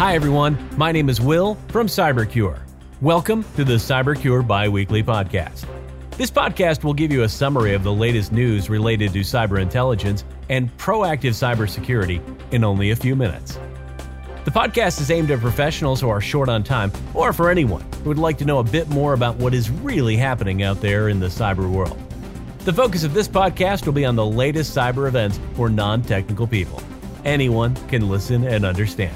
Hi, everyone. My name is Will from CyberCure. Welcome to the CyberCure Bi Weekly Podcast. This podcast will give you a summary of the latest news related to cyber intelligence and proactive cybersecurity in only a few minutes. The podcast is aimed at professionals who are short on time or for anyone who would like to know a bit more about what is really happening out there in the cyber world. The focus of this podcast will be on the latest cyber events for non technical people. Anyone can listen and understand.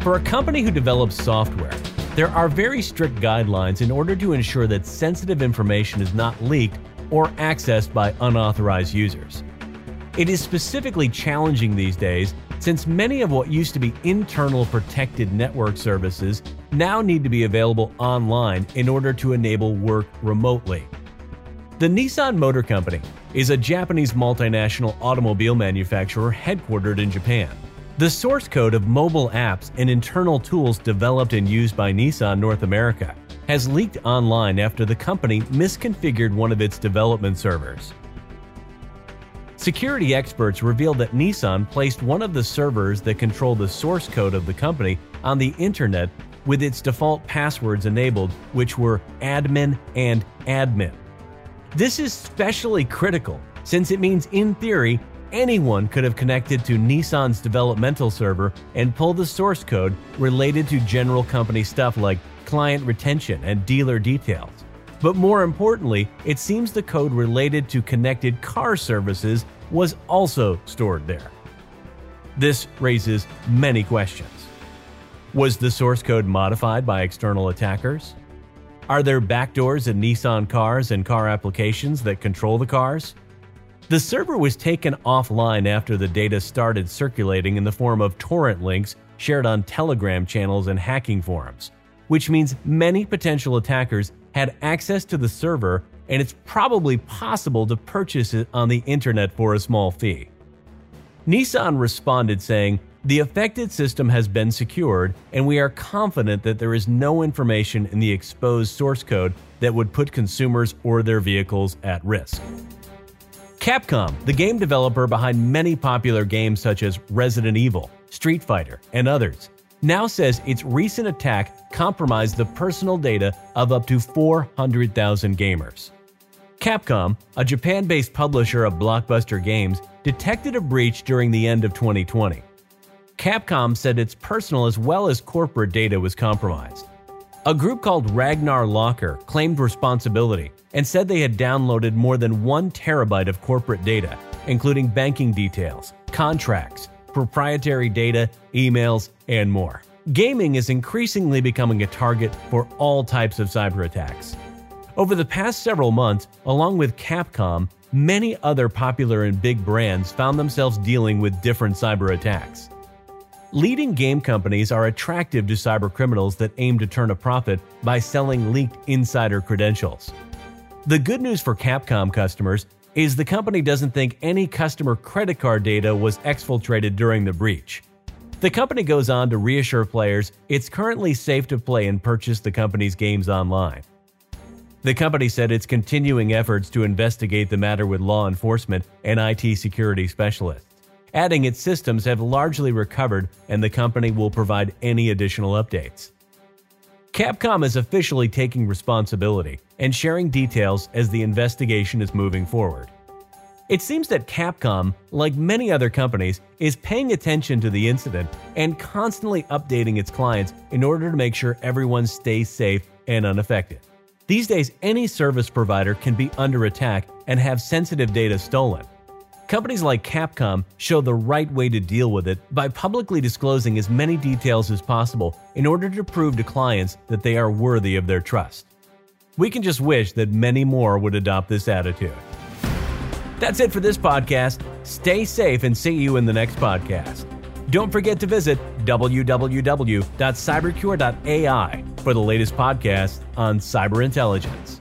For a company who develops software, there are very strict guidelines in order to ensure that sensitive information is not leaked or accessed by unauthorized users. It is specifically challenging these days since many of what used to be internal protected network services now need to be available online in order to enable work remotely. The Nissan Motor Company is a Japanese multinational automobile manufacturer headquartered in Japan. The source code of mobile apps and internal tools developed and used by Nissan North America has leaked online after the company misconfigured one of its development servers. Security experts revealed that Nissan placed one of the servers that control the source code of the company on the internet with its default passwords enabled, which were admin and admin. This is especially critical since it means, in theory, anyone could have connected to Nissan's developmental server and pulled the source code related to general company stuff like client retention and dealer details. But more importantly, it seems the code related to connected car services was also stored there. This raises many questions. Was the source code modified by external attackers? Are there backdoors in Nissan cars and car applications that control the cars? The server was taken offline after the data started circulating in the form of torrent links shared on Telegram channels and hacking forums, which means many potential attackers had access to the server and it's probably possible to purchase it on the internet for a small fee. Nissan responded saying, The affected system has been secured, and we are confident that there is no information in the exposed source code that would put consumers or their vehicles at risk. Capcom, the game developer behind many popular games such as Resident Evil, Street Fighter, and others, now says its recent attack compromised the personal data of up to 400,000 gamers. Capcom, a Japan based publisher of blockbuster games, detected a breach during the end of 2020. Capcom said its personal as well as corporate data was compromised. A group called Ragnar Locker claimed responsibility and said they had downloaded more than one terabyte of corporate data, including banking details, contracts, proprietary data, emails, and more. Gaming is increasingly becoming a target for all types of cyber attacks. Over the past several months, along with Capcom, many other popular and big brands found themselves dealing with different cyber attacks. Leading game companies are attractive to cybercriminals that aim to turn a profit by selling leaked insider credentials. The good news for Capcom customers is the company doesn't think any customer credit card data was exfiltrated during the breach. The company goes on to reassure players it's currently safe to play and purchase the company's games online. The company said it's continuing efforts to investigate the matter with law enforcement and IT security specialists adding its systems have largely recovered and the company will provide any additional updates. Capcom is officially taking responsibility and sharing details as the investigation is moving forward. It seems that Capcom, like many other companies, is paying attention to the incident and constantly updating its clients in order to make sure everyone stays safe and unaffected. These days, any service provider can be under attack and have sensitive data stolen. Companies like Capcom show the right way to deal with it by publicly disclosing as many details as possible in order to prove to clients that they are worthy of their trust. We can just wish that many more would adopt this attitude. That's it for this podcast. Stay safe and see you in the next podcast. Don't forget to visit www.cybercure.ai for the latest podcast on cyber intelligence.